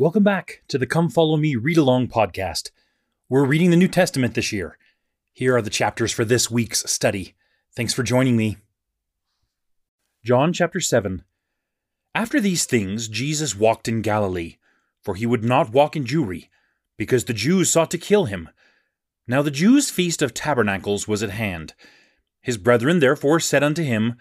Welcome back to the Come Follow Me Read Along podcast. We're reading the New Testament this year. Here are the chapters for this week's study. Thanks for joining me. John chapter 7. After these things, Jesus walked in Galilee, for he would not walk in Jewry, because the Jews sought to kill him. Now the Jews' feast of tabernacles was at hand. His brethren therefore said unto him,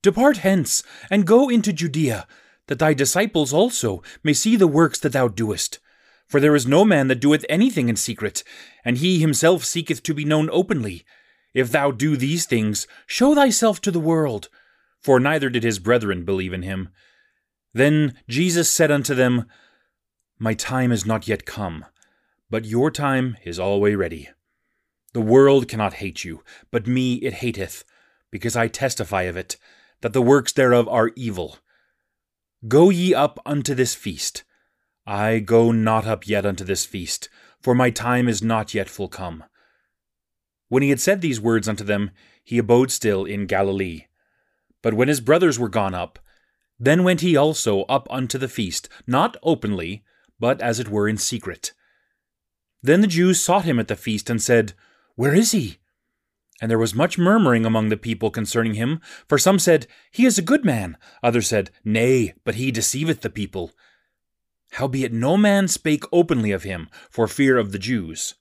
Depart hence, and go into Judea that thy disciples also may see the works that thou doest. For there is no man that doeth anything in secret, and he himself seeketh to be known openly. If thou do these things, show thyself to the world. For neither did his brethren believe in him. Then Jesus said unto them, My time is not yet come, but your time is alway ready. The world cannot hate you, but me it hateth, because I testify of it, that the works thereof are evil. Go ye up unto this feast. I go not up yet unto this feast, for my time is not yet full come. When he had said these words unto them, he abode still in Galilee. But when his brothers were gone up, then went he also up unto the feast, not openly, but as it were in secret. Then the Jews sought him at the feast, and said, Where is he? And there was much murmuring among the people concerning him, for some said, He is a good man. Others said, Nay, but he deceiveth the people. Howbeit no man spake openly of him, for fear of the Jews.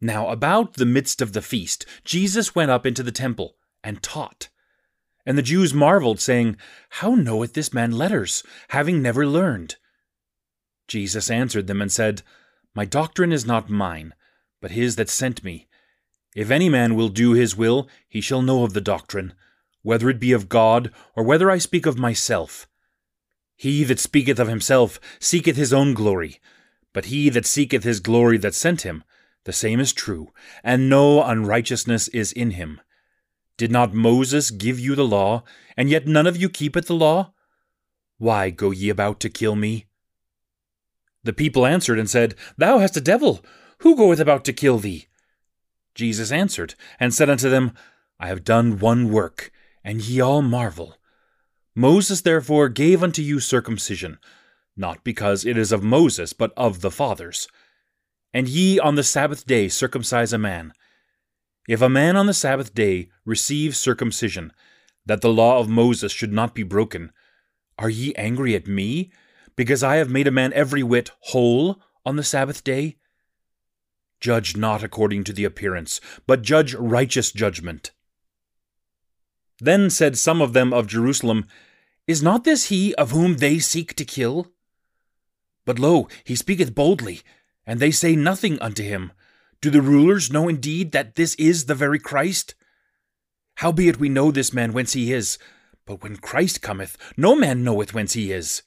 Now about the midst of the feast, Jesus went up into the temple, and taught. And the Jews marveled, saying, How knoweth this man letters, having never learned? Jesus answered them and said, My doctrine is not mine, but his that sent me. If any man will do his will, he shall know of the doctrine, whether it be of God, or whether I speak of myself. He that speaketh of himself seeketh his own glory, but he that seeketh his glory that sent him, the same is true, and no unrighteousness is in him. Did not Moses give you the law, and yet none of you keepeth the law? Why go ye about to kill me? The people answered and said, Thou hast a devil. Who goeth about to kill thee? Jesus answered, and said unto them, I have done one work, and ye all marvel. Moses therefore gave unto you circumcision, not because it is of Moses, but of the fathers. And ye on the Sabbath day circumcise a man. If a man on the Sabbath day receive circumcision, that the law of Moses should not be broken, are ye angry at me, because I have made a man every whit whole on the Sabbath day? Judge not according to the appearance, but judge righteous judgment. Then said some of them of Jerusalem, Is not this he of whom they seek to kill? But lo, he speaketh boldly, and they say nothing unto him. Do the rulers know indeed that this is the very Christ? Howbeit we know this man whence he is, but when Christ cometh, no man knoweth whence he is.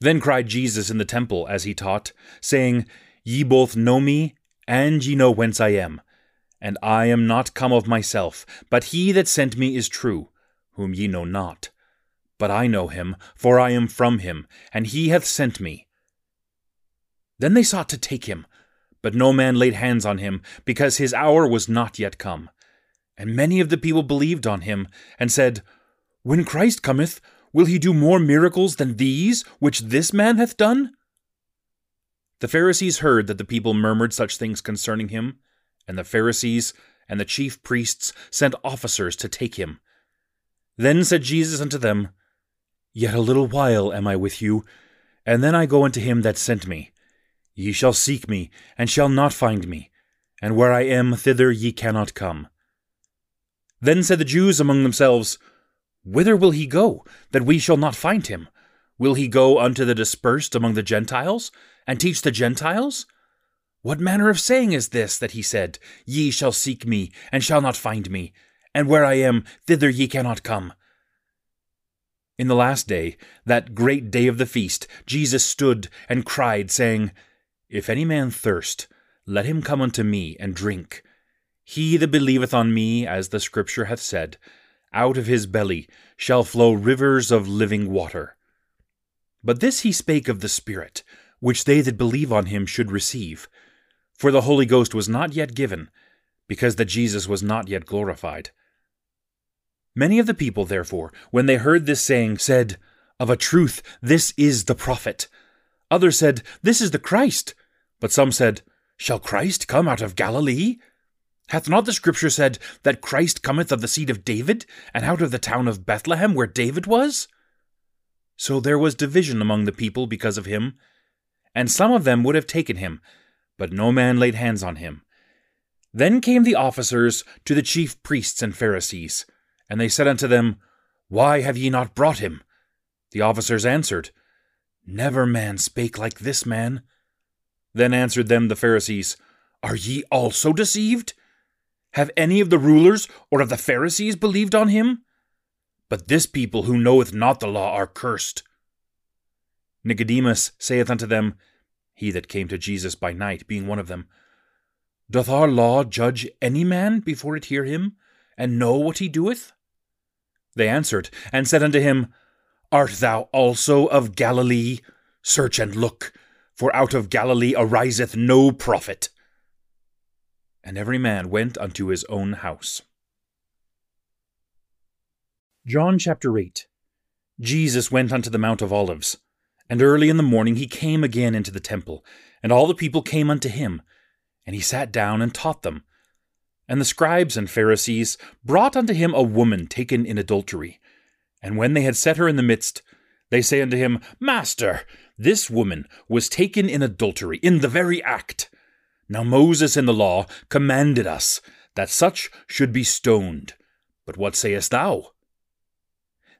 Then cried Jesus in the temple as he taught, saying, Ye both know me, and ye know whence I am. And I am not come of myself, but he that sent me is true, whom ye know not. But I know him, for I am from him, and he hath sent me. Then they sought to take him, but no man laid hands on him, because his hour was not yet come. And many of the people believed on him, and said, When Christ cometh, will he do more miracles than these which this man hath done? The Pharisees heard that the people murmured such things concerning him, and the Pharisees and the chief priests sent officers to take him. Then said Jesus unto them, Yet a little while am I with you, and then I go unto him that sent me. Ye shall seek me, and shall not find me, and where I am, thither ye cannot come. Then said the Jews among themselves, Whither will he go, that we shall not find him? Will he go unto the dispersed among the Gentiles, and teach the Gentiles? What manner of saying is this that he said, Ye shall seek me, and shall not find me, and where I am, thither ye cannot come? In the last day, that great day of the feast, Jesus stood and cried, saying, If any man thirst, let him come unto me and drink. He that believeth on me, as the Scripture hath said, out of his belly shall flow rivers of living water. But this he spake of the Spirit, which they that believe on him should receive. For the Holy Ghost was not yet given, because that Jesus was not yet glorified. Many of the people, therefore, when they heard this saying, said, Of a truth, this is the prophet. Others said, This is the Christ. But some said, Shall Christ come out of Galilee? Hath not the Scripture said that Christ cometh of the seed of David, and out of the town of Bethlehem where David was? So there was division among the people because of him. And some of them would have taken him, but no man laid hands on him. Then came the officers to the chief priests and Pharisees, and they said unto them, Why have ye not brought him? The officers answered, Never man spake like this man. Then answered them the Pharisees, Are ye also deceived? Have any of the rulers or of the Pharisees believed on him? But this people who knoweth not the law are cursed. Nicodemus saith unto them, he that came to Jesus by night being one of them, Doth our law judge any man before it hear him, and know what he doeth? They answered, and said unto him, Art thou also of Galilee? Search and look, for out of Galilee ariseth no prophet and every man went unto his own house. John chapter 8 Jesus went unto the Mount of Olives, and early in the morning he came again into the temple, and all the people came unto him, and he sat down and taught them. And the scribes and Pharisees brought unto him a woman taken in adultery. And when they had set her in the midst, they say unto him, Master, this woman was taken in adultery, in the very act. Now Moses in the law commanded us that such should be stoned. But what sayest thou?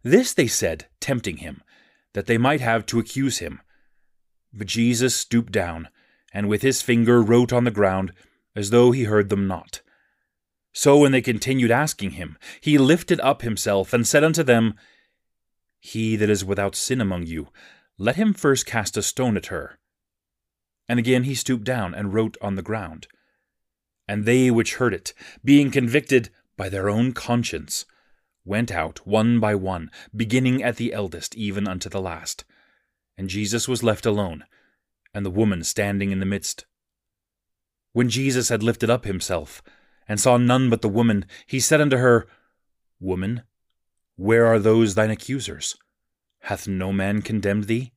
This they said, tempting him, that they might have to accuse him. But Jesus stooped down, and with his finger wrote on the ground, as though he heard them not. So when they continued asking him, he lifted up himself, and said unto them, He that is without sin among you, let him first cast a stone at her. And again he stooped down and wrote on the ground. And they which heard it, being convicted by their own conscience, went out one by one, beginning at the eldest, even unto the last. And Jesus was left alone, and the woman standing in the midst. When Jesus had lifted up himself, and saw none but the woman, he said unto her, Woman, where are those thine accusers? Hath no man condemned thee?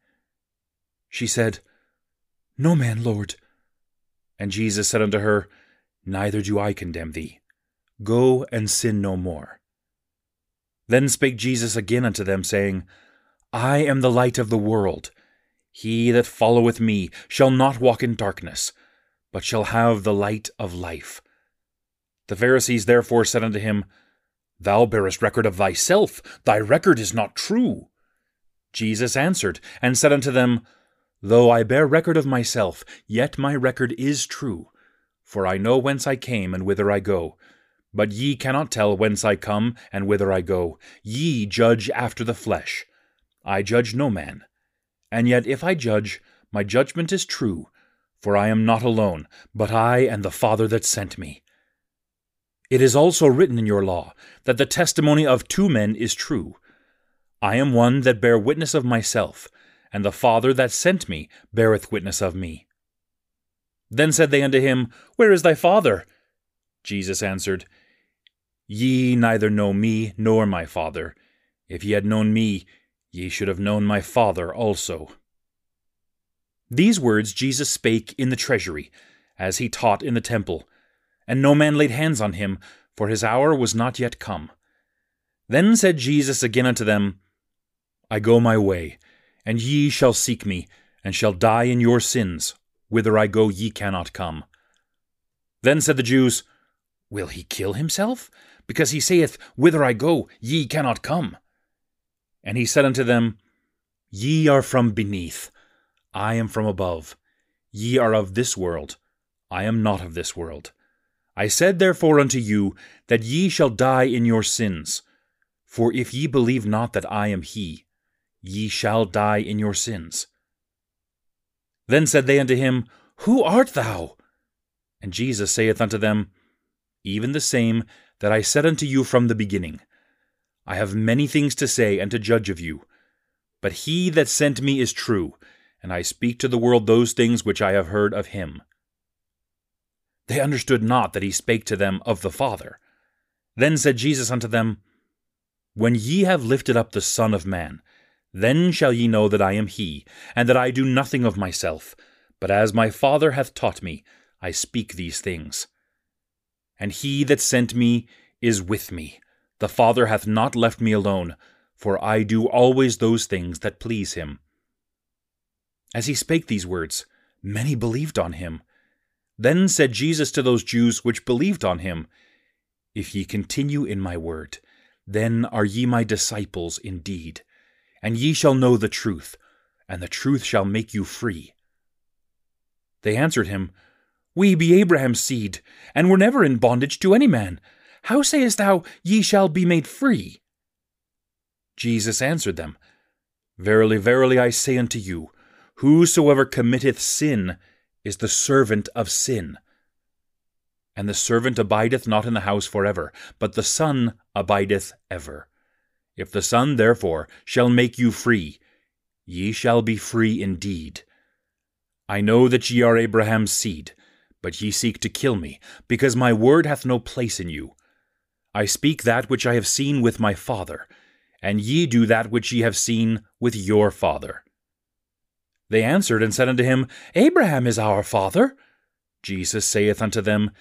She said, no man, Lord. And Jesus said unto her, Neither do I condemn thee. Go and sin no more. Then spake Jesus again unto them, saying, I am the light of the world. He that followeth me shall not walk in darkness, but shall have the light of life. The Pharisees therefore said unto him, Thou bearest record of thyself, thy record is not true. Jesus answered, and said unto them, Though I bear record of myself, yet my record is true. For I know whence I came and whither I go. But ye cannot tell whence I come and whither I go. Ye judge after the flesh. I judge no man. And yet if I judge, my judgment is true. For I am not alone, but I and the Father that sent me. It is also written in your law that the testimony of two men is true. I am one that bear witness of myself and the Father that sent me beareth witness of me. Then said they unto him, Where is thy Father? Jesus answered, Ye neither know me nor my Father. If ye had known me, ye should have known my Father also. These words Jesus spake in the treasury, as he taught in the temple, and no man laid hands on him, for his hour was not yet come. Then said Jesus again unto them, I go my way, and ye shall seek me, and shall die in your sins. Whither I go ye cannot come. Then said the Jews, Will he kill himself? Because he saith, Whither I go ye cannot come. And he said unto them, Ye are from beneath, I am from above. Ye are of this world, I am not of this world. I said therefore unto you, that ye shall die in your sins. For if ye believe not that I am he, ye shall die in your sins. Then said they unto him, Who art thou? And Jesus saith unto them, Even the same that I said unto you from the beginning. I have many things to say and to judge of you. But he that sent me is true, and I speak to the world those things which I have heard of him. They understood not that he spake to them of the Father. Then said Jesus unto them, When ye have lifted up the Son of Man, Then shall ye know that I am he, and that I do nothing of myself, but as my Father hath taught me, I speak these things. And he that sent me is with me. The Father hath not left me alone, for I do always those things that please him. As he spake these words, many believed on him. Then said Jesus to those Jews which believed on him, If ye continue in my word, then are ye my disciples indeed and ye shall know the truth, and the truth shall make you free. They answered him, We be Abraham's seed, and were never in bondage to any man. How sayest thou, Ye shall be made free? Jesus answered them, Verily, verily, I say unto you, Whosoever committeth sin is the servant of sin. And the servant abideth not in the house for ever, but the Son abideth ever. If the Son therefore shall make you free, ye shall be free indeed. I know that ye are Abraham's seed, but ye seek to kill me, because my word hath no place in you. I speak that which I have seen with my father, and ye do that which ye have seen with your father. They answered and said unto him, Abraham is our father. Jesus saith unto them,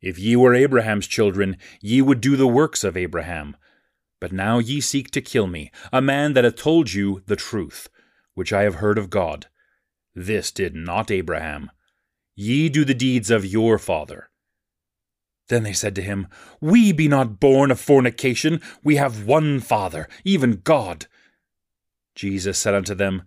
If ye were Abraham's children, ye would do the works of Abraham. But now ye seek to kill me, a man that hath told you the truth, which I have heard of God. This did not Abraham. Ye do the deeds of your father. Then they said to him, We be not born of fornication, we have one Father, even God. Jesus said unto them,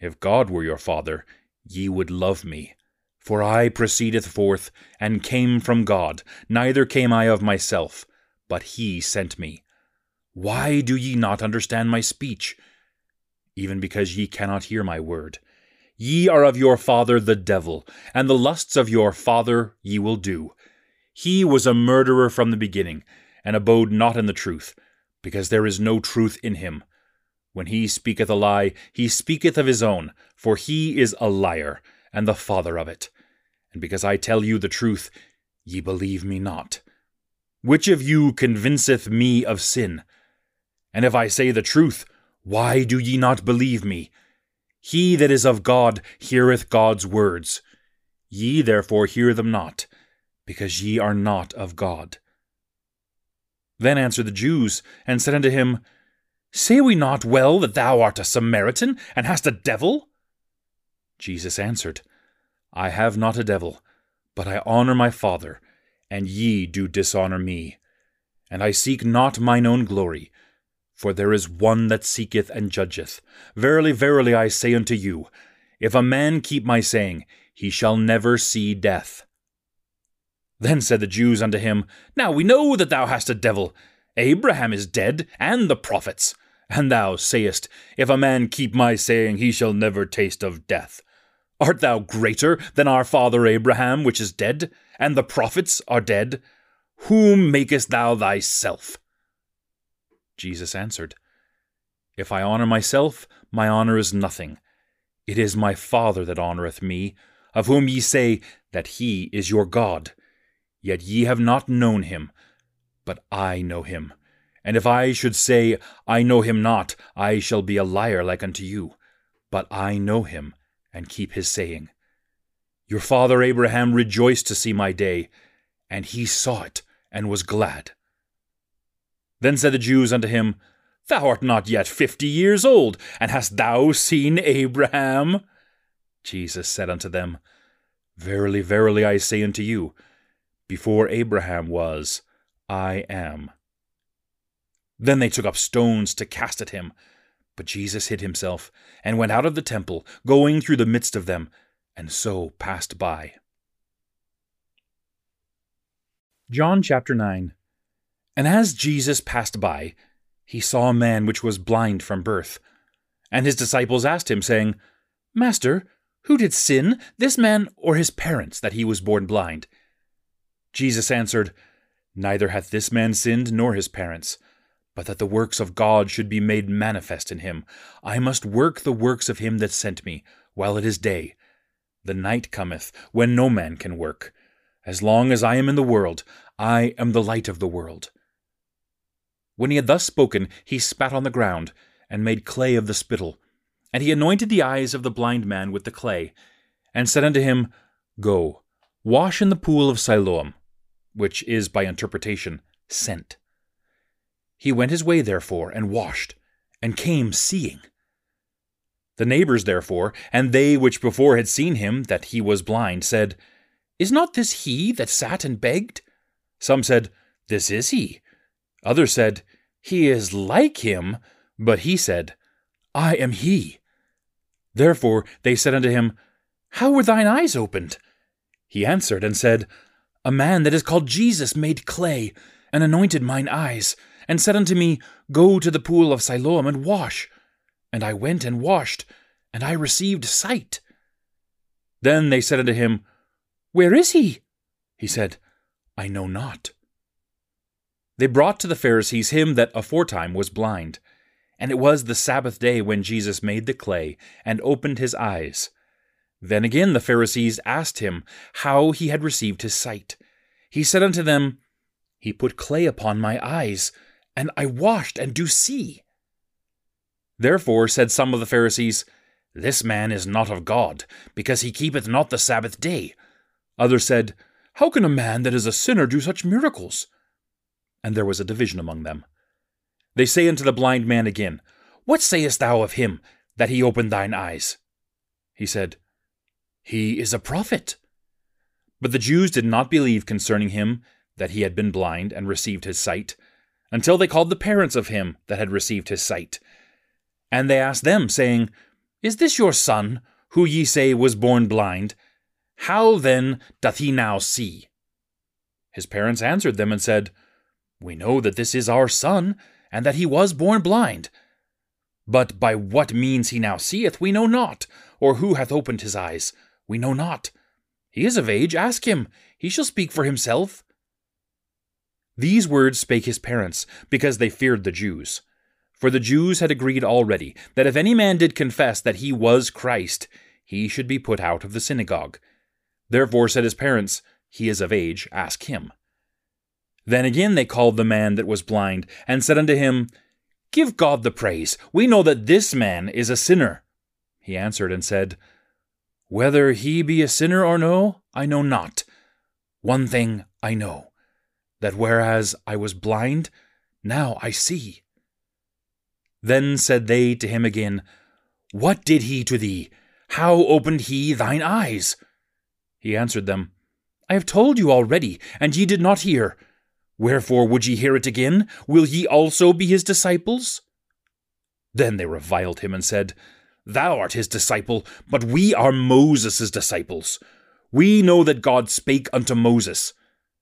If God were your Father, ye would love me. For I proceedeth forth, and came from God, neither came I of myself, but he sent me. Why do ye not understand my speech? Even because ye cannot hear my word. Ye are of your father the devil, and the lusts of your father ye will do. He was a murderer from the beginning, and abode not in the truth, because there is no truth in him. When he speaketh a lie, he speaketh of his own, for he is a liar, and the father of it. And because I tell you the truth, ye believe me not. Which of you convinceth me of sin? And if I say the truth, why do ye not believe me? He that is of God heareth God's words. Ye therefore hear them not, because ye are not of God. Then answered the Jews, and said unto him, Say we not well that thou art a Samaritan, and hast a devil? Jesus answered, I have not a devil, but I honour my Father, and ye do dishonour me. And I seek not mine own glory, for there is one that seeketh and judgeth. Verily, verily, I say unto you, if a man keep my saying, he shall never see death. Then said the Jews unto him, Now we know that thou hast a devil. Abraham is dead, and the prophets. And thou sayest, If a man keep my saying, he shall never taste of death. Art thou greater than our father Abraham, which is dead, and the prophets are dead? Whom makest thou thyself? Jesus answered, If I honour myself, my honour is nothing. It is my Father that honoureth me, of whom ye say that he is your God. Yet ye have not known him, but I know him. And if I should say, I know him not, I shall be a liar like unto you. But I know him, and keep his saying. Your father Abraham rejoiced to see my day, and he saw it, and was glad. Then said the Jews unto him, Thou art not yet fifty years old, and hast thou seen Abraham? Jesus said unto them, Verily, verily, I say unto you, before Abraham was, I am. Then they took up stones to cast at him. But Jesus hid himself, and went out of the temple, going through the midst of them, and so passed by. John chapter 9 and as Jesus passed by, he saw a man which was blind from birth. And his disciples asked him, saying, Master, who did sin, this man or his parents, that he was born blind? Jesus answered, Neither hath this man sinned nor his parents, but that the works of God should be made manifest in him. I must work the works of him that sent me, while it is day. The night cometh, when no man can work. As long as I am in the world, I am the light of the world. When he had thus spoken, he spat on the ground, and made clay of the spittle. And he anointed the eyes of the blind man with the clay, and said unto him, Go, wash in the pool of Siloam, which is by interpretation sent. He went his way, therefore, and washed, and came seeing. The neighbors, therefore, and they which before had seen him that he was blind, said, Is not this he that sat and begged? Some said, This is he. Others said, He is like him. But he said, I am he. Therefore they said unto him, How were thine eyes opened? He answered and said, A man that is called Jesus made clay, and anointed mine eyes, and said unto me, Go to the pool of Siloam and wash. And I went and washed, and I received sight. Then they said unto him, Where is he? He said, I know not. They brought to the Pharisees him that aforetime was blind. And it was the Sabbath day when Jesus made the clay and opened his eyes. Then again the Pharisees asked him how he had received his sight. He said unto them, He put clay upon my eyes, and I washed and do see. Therefore said some of the Pharisees, This man is not of God, because he keepeth not the Sabbath day. Others said, How can a man that is a sinner do such miracles? And there was a division among them. They say unto the blind man again, What sayest thou of him, that he opened thine eyes? He said, He is a prophet. But the Jews did not believe concerning him that he had been blind and received his sight, until they called the parents of him that had received his sight. And they asked them, saying, Is this your son, who ye say was born blind? How then doth he now see? His parents answered them and said, We know that this is our son, and that he was born blind. But by what means he now seeth, we know not, or who hath opened his eyes, we know not. He is of age, ask him, he shall speak for himself. These words spake his parents, because they feared the Jews. For the Jews had agreed already that if any man did confess that he was Christ, he should be put out of the synagogue. Therefore said his parents, He is of age, ask him. Then again they called the man that was blind, and said unto him, Give God the praise. We know that this man is a sinner. He answered and said, Whether he be a sinner or no, I know not. One thing I know, that whereas I was blind, now I see. Then said they to him again, What did he to thee? How opened he thine eyes? He answered them, I have told you already, and ye did not hear. Wherefore would ye hear it again? Will ye also be his disciples? Then they reviled him and said, Thou art his disciple, but we are Moses' disciples. We know that God spake unto Moses.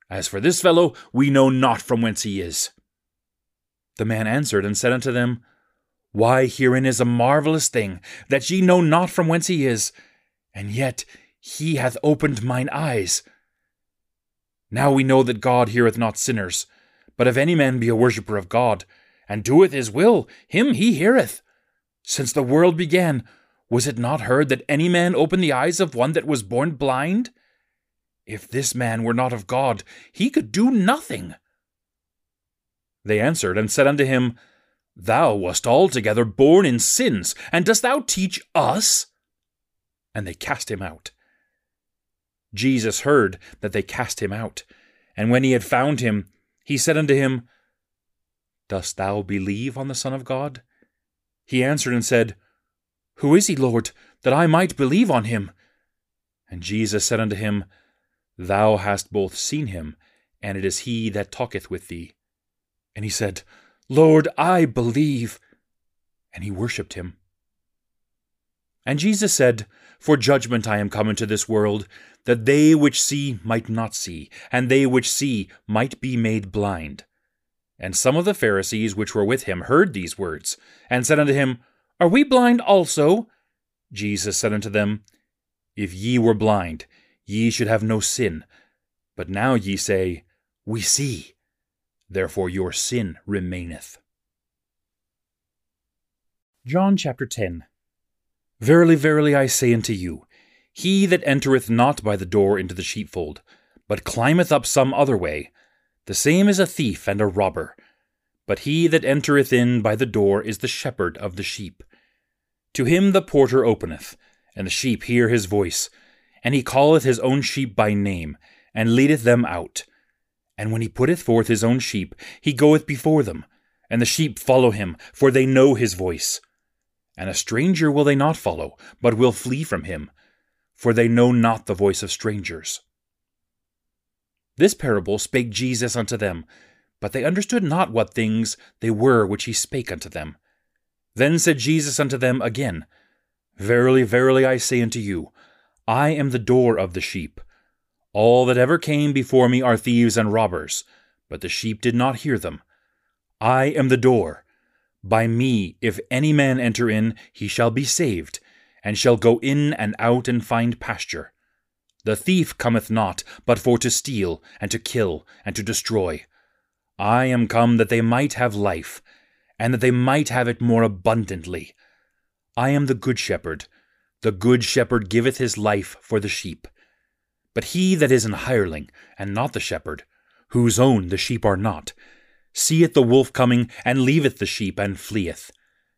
As for this fellow, we know not from whence he is. The man answered and said unto them, Why, herein is a marvellous thing, that ye know not from whence he is, and yet he hath opened mine eyes. Now we know that God heareth not sinners. But if any man be a worshipper of God, and doeth his will, him he heareth. Since the world began, was it not heard that any man opened the eyes of one that was born blind? If this man were not of God, he could do nothing. They answered and said unto him, Thou wast altogether born in sins, and dost thou teach us? And they cast him out. Jesus heard that they cast him out. And when he had found him, he said unto him, Dost thou believe on the Son of God? He answered and said, Who is he, Lord, that I might believe on him? And Jesus said unto him, Thou hast both seen him, and it is he that talketh with thee. And he said, Lord, I believe. And he worshipped him. And Jesus said, For judgment I am come into this world, that they which see might not see, and they which see might be made blind. And some of the Pharisees which were with him heard these words, and said unto him, Are we blind also? Jesus said unto them, If ye were blind, ye should have no sin. But now ye say, We see. Therefore your sin remaineth. John chapter 10 Verily, verily, I say unto you, he that entereth not by the door into the sheepfold, but climbeth up some other way, the same is a thief and a robber. But he that entereth in by the door is the shepherd of the sheep. To him the porter openeth, and the sheep hear his voice, and he calleth his own sheep by name, and leadeth them out. And when he putteth forth his own sheep, he goeth before them, and the sheep follow him, for they know his voice. And a stranger will they not follow, but will flee from him, for they know not the voice of strangers. This parable spake Jesus unto them, but they understood not what things they were which he spake unto them. Then said Jesus unto them again, Verily, verily, I say unto you, I am the door of the sheep. All that ever came before me are thieves and robbers, but the sheep did not hear them. I am the door. By me, if any man enter in, he shall be saved, and shall go in and out and find pasture. The thief cometh not, but for to steal, and to kill, and to destroy. I am come that they might have life, and that they might have it more abundantly. I am the good shepherd. The good shepherd giveth his life for the sheep. But he that is an hireling, and not the shepherd, whose own the sheep are not, seeth the wolf coming, and leaveth the sheep, and fleeth.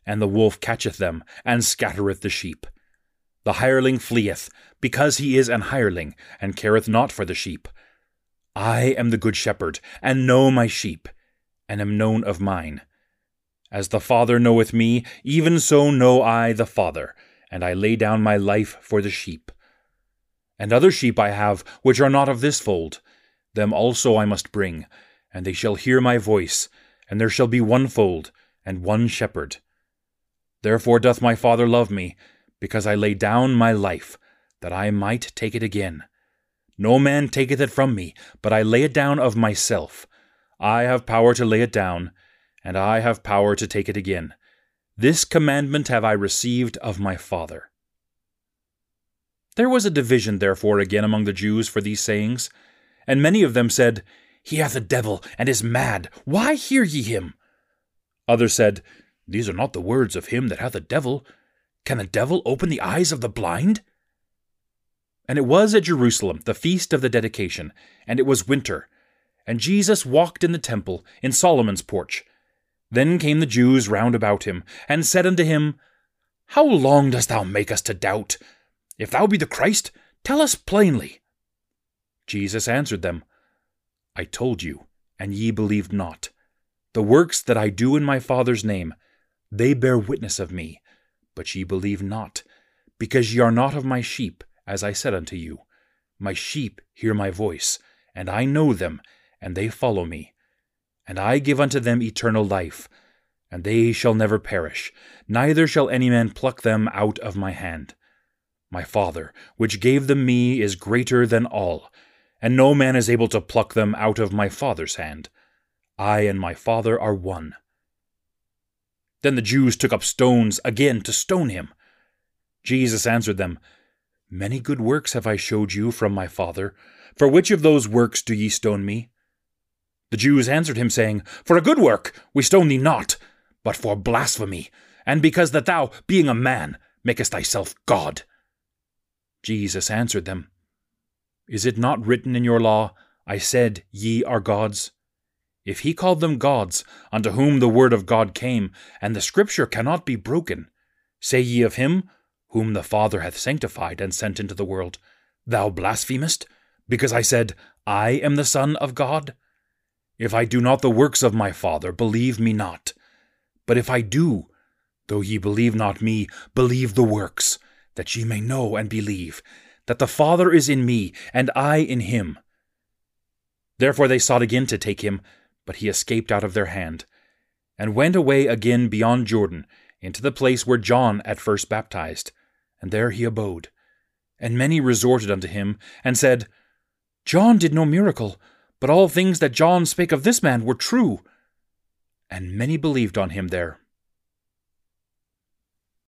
And the wolf catcheth them, and scattereth the sheep. The hireling fleeth, because he is an hireling, and careth not for the sheep. I am the good shepherd, and know my sheep, and am known of mine. As the Father knoweth me, even so know I the Father, and I lay down my life for the sheep. And other sheep I have, which are not of this fold. Them also I must bring, and they shall hear my voice, and there shall be one fold, and one shepherd. Therefore doth my Father love me, because I lay down my life, that I might take it again. No man taketh it from me, but I lay it down of myself. I have power to lay it down, and I have power to take it again. This commandment have I received of my Father. There was a division therefore again among the Jews for these sayings, and many of them said, He hath a devil, and is mad. Why hear ye him? Others said, These are not the words of him that hath a devil. Can a devil open the eyes of the blind? And it was at Jerusalem, the feast of the dedication, and it was winter. And Jesus walked in the temple, in Solomon's porch. Then came the Jews round about him, and said unto him, How long dost thou make us to doubt? If thou be the Christ, tell us plainly. Jesus answered them, I told you, and ye believed not. The works that I do in my Father's name, they bear witness of me, but ye believe not, because ye are not of my sheep as I said unto you, My sheep hear my voice, and I know them, and they follow me. And I give unto them eternal life, and they shall never perish, neither shall any man pluck them out of my hand. My Father, which gave them me, is greater than all, and no man is able to pluck them out of my Father's hand. I and my Father are one. Then the Jews took up stones again to stone him. Jesus answered them, Many good works have I showed you from my Father. For which of those works do ye stone me? The Jews answered him, saying, For a good work we stone thee not, but for blasphemy, and because that thou, being a man, makest thyself God. Jesus answered them, Is it not written in your law, I said, Ye are gods? If he called them gods, unto whom the word of God came, and the scripture cannot be broken, say ye of him, whom the Father hath sanctified and sent into the world, Thou blasphemest, because I said, I am the Son of God? If I do not the works of my Father, believe me not. But if I do, though ye believe not me, believe the works, that ye may know and believe, that the Father is in me, and I in him. Therefore they sought again to take him, but he escaped out of their hand, and went away again beyond Jordan, into the place where John at first baptized and there he abode. And many resorted unto him, and said, John did no miracle, but all things that John spake of this man were true. And many believed on him there.